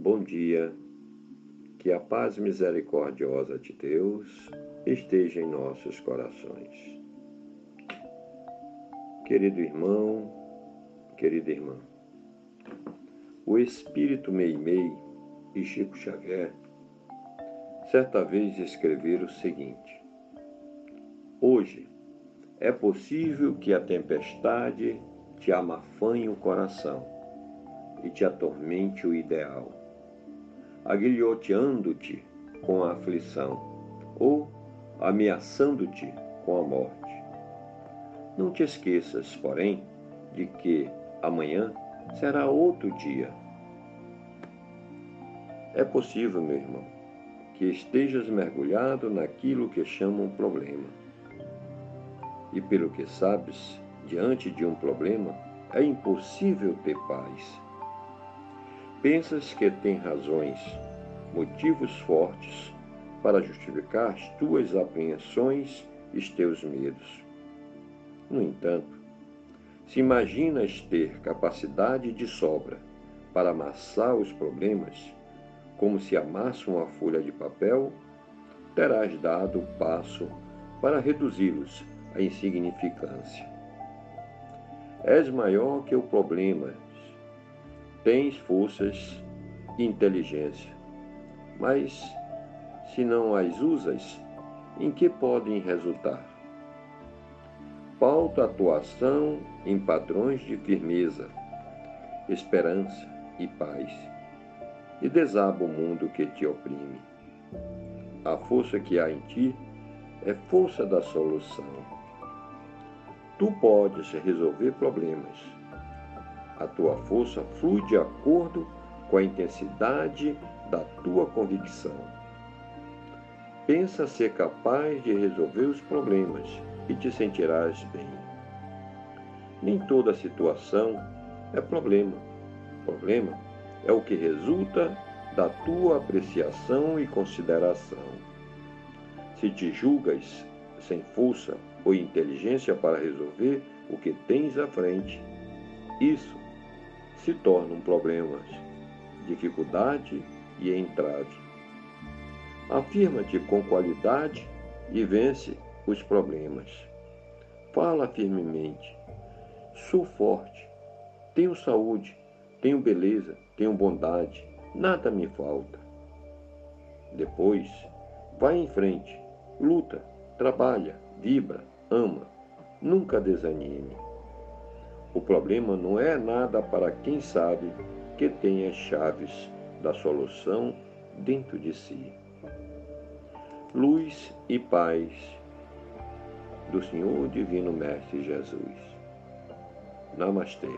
Bom dia, que a paz misericordiosa de Deus esteja em nossos corações. Querido irmão, querida irmã, o Espírito Meimei e Chico Xavier certa vez escreveram o seguinte: Hoje é possível que a tempestade te amafanhe o coração e te atormente o ideal, aguilhoteando-te com a aflição ou ameaçando-te com a morte. Não te esqueças, porém, de que amanhã será outro dia. É possível, meu irmão, que estejas mergulhado naquilo que chamam problema. E pelo que sabes, diante de um problema, é impossível ter paz. Pensas que tem razões, motivos fortes para justificar as tuas apreensões e os teus medos. No entanto, se imaginas ter capacidade de sobra para amassar os problemas, como se amassa uma folha de papel, terás dado o passo para reduzi-los à insignificância. És maior que o problema, tens forças e inteligência, mas se não as usas, em que podem resultar? Pauta atuação em padrões de firmeza, esperança e paz, e desaba o mundo que te oprime. A força que há em ti é força da solução. Tu podes resolver problemas. A tua força flui de acordo com a intensidade da tua convicção. Pensa ser capaz de resolver os problemas e te sentirás bem. Nem toda situação é problema. Problema é o que resulta da tua apreciação e consideração. Se te julgas sem força ou inteligência para resolver o que tens à frente, isso se torna um problema, dificuldade e entrave. Afirma-te com qualidade e vence os problemas. Fala firmemente. Sou forte, tenho saúde, tenho beleza, tenho bondade, nada me falta. Depois, vai em frente, luta, trabalha, vibra, ama, nunca desanime. O problema não é nada para quem sabe que tem as chaves da solução dentro de si. Luz e paz do Senhor Divino Mestre Jesus. Namastê.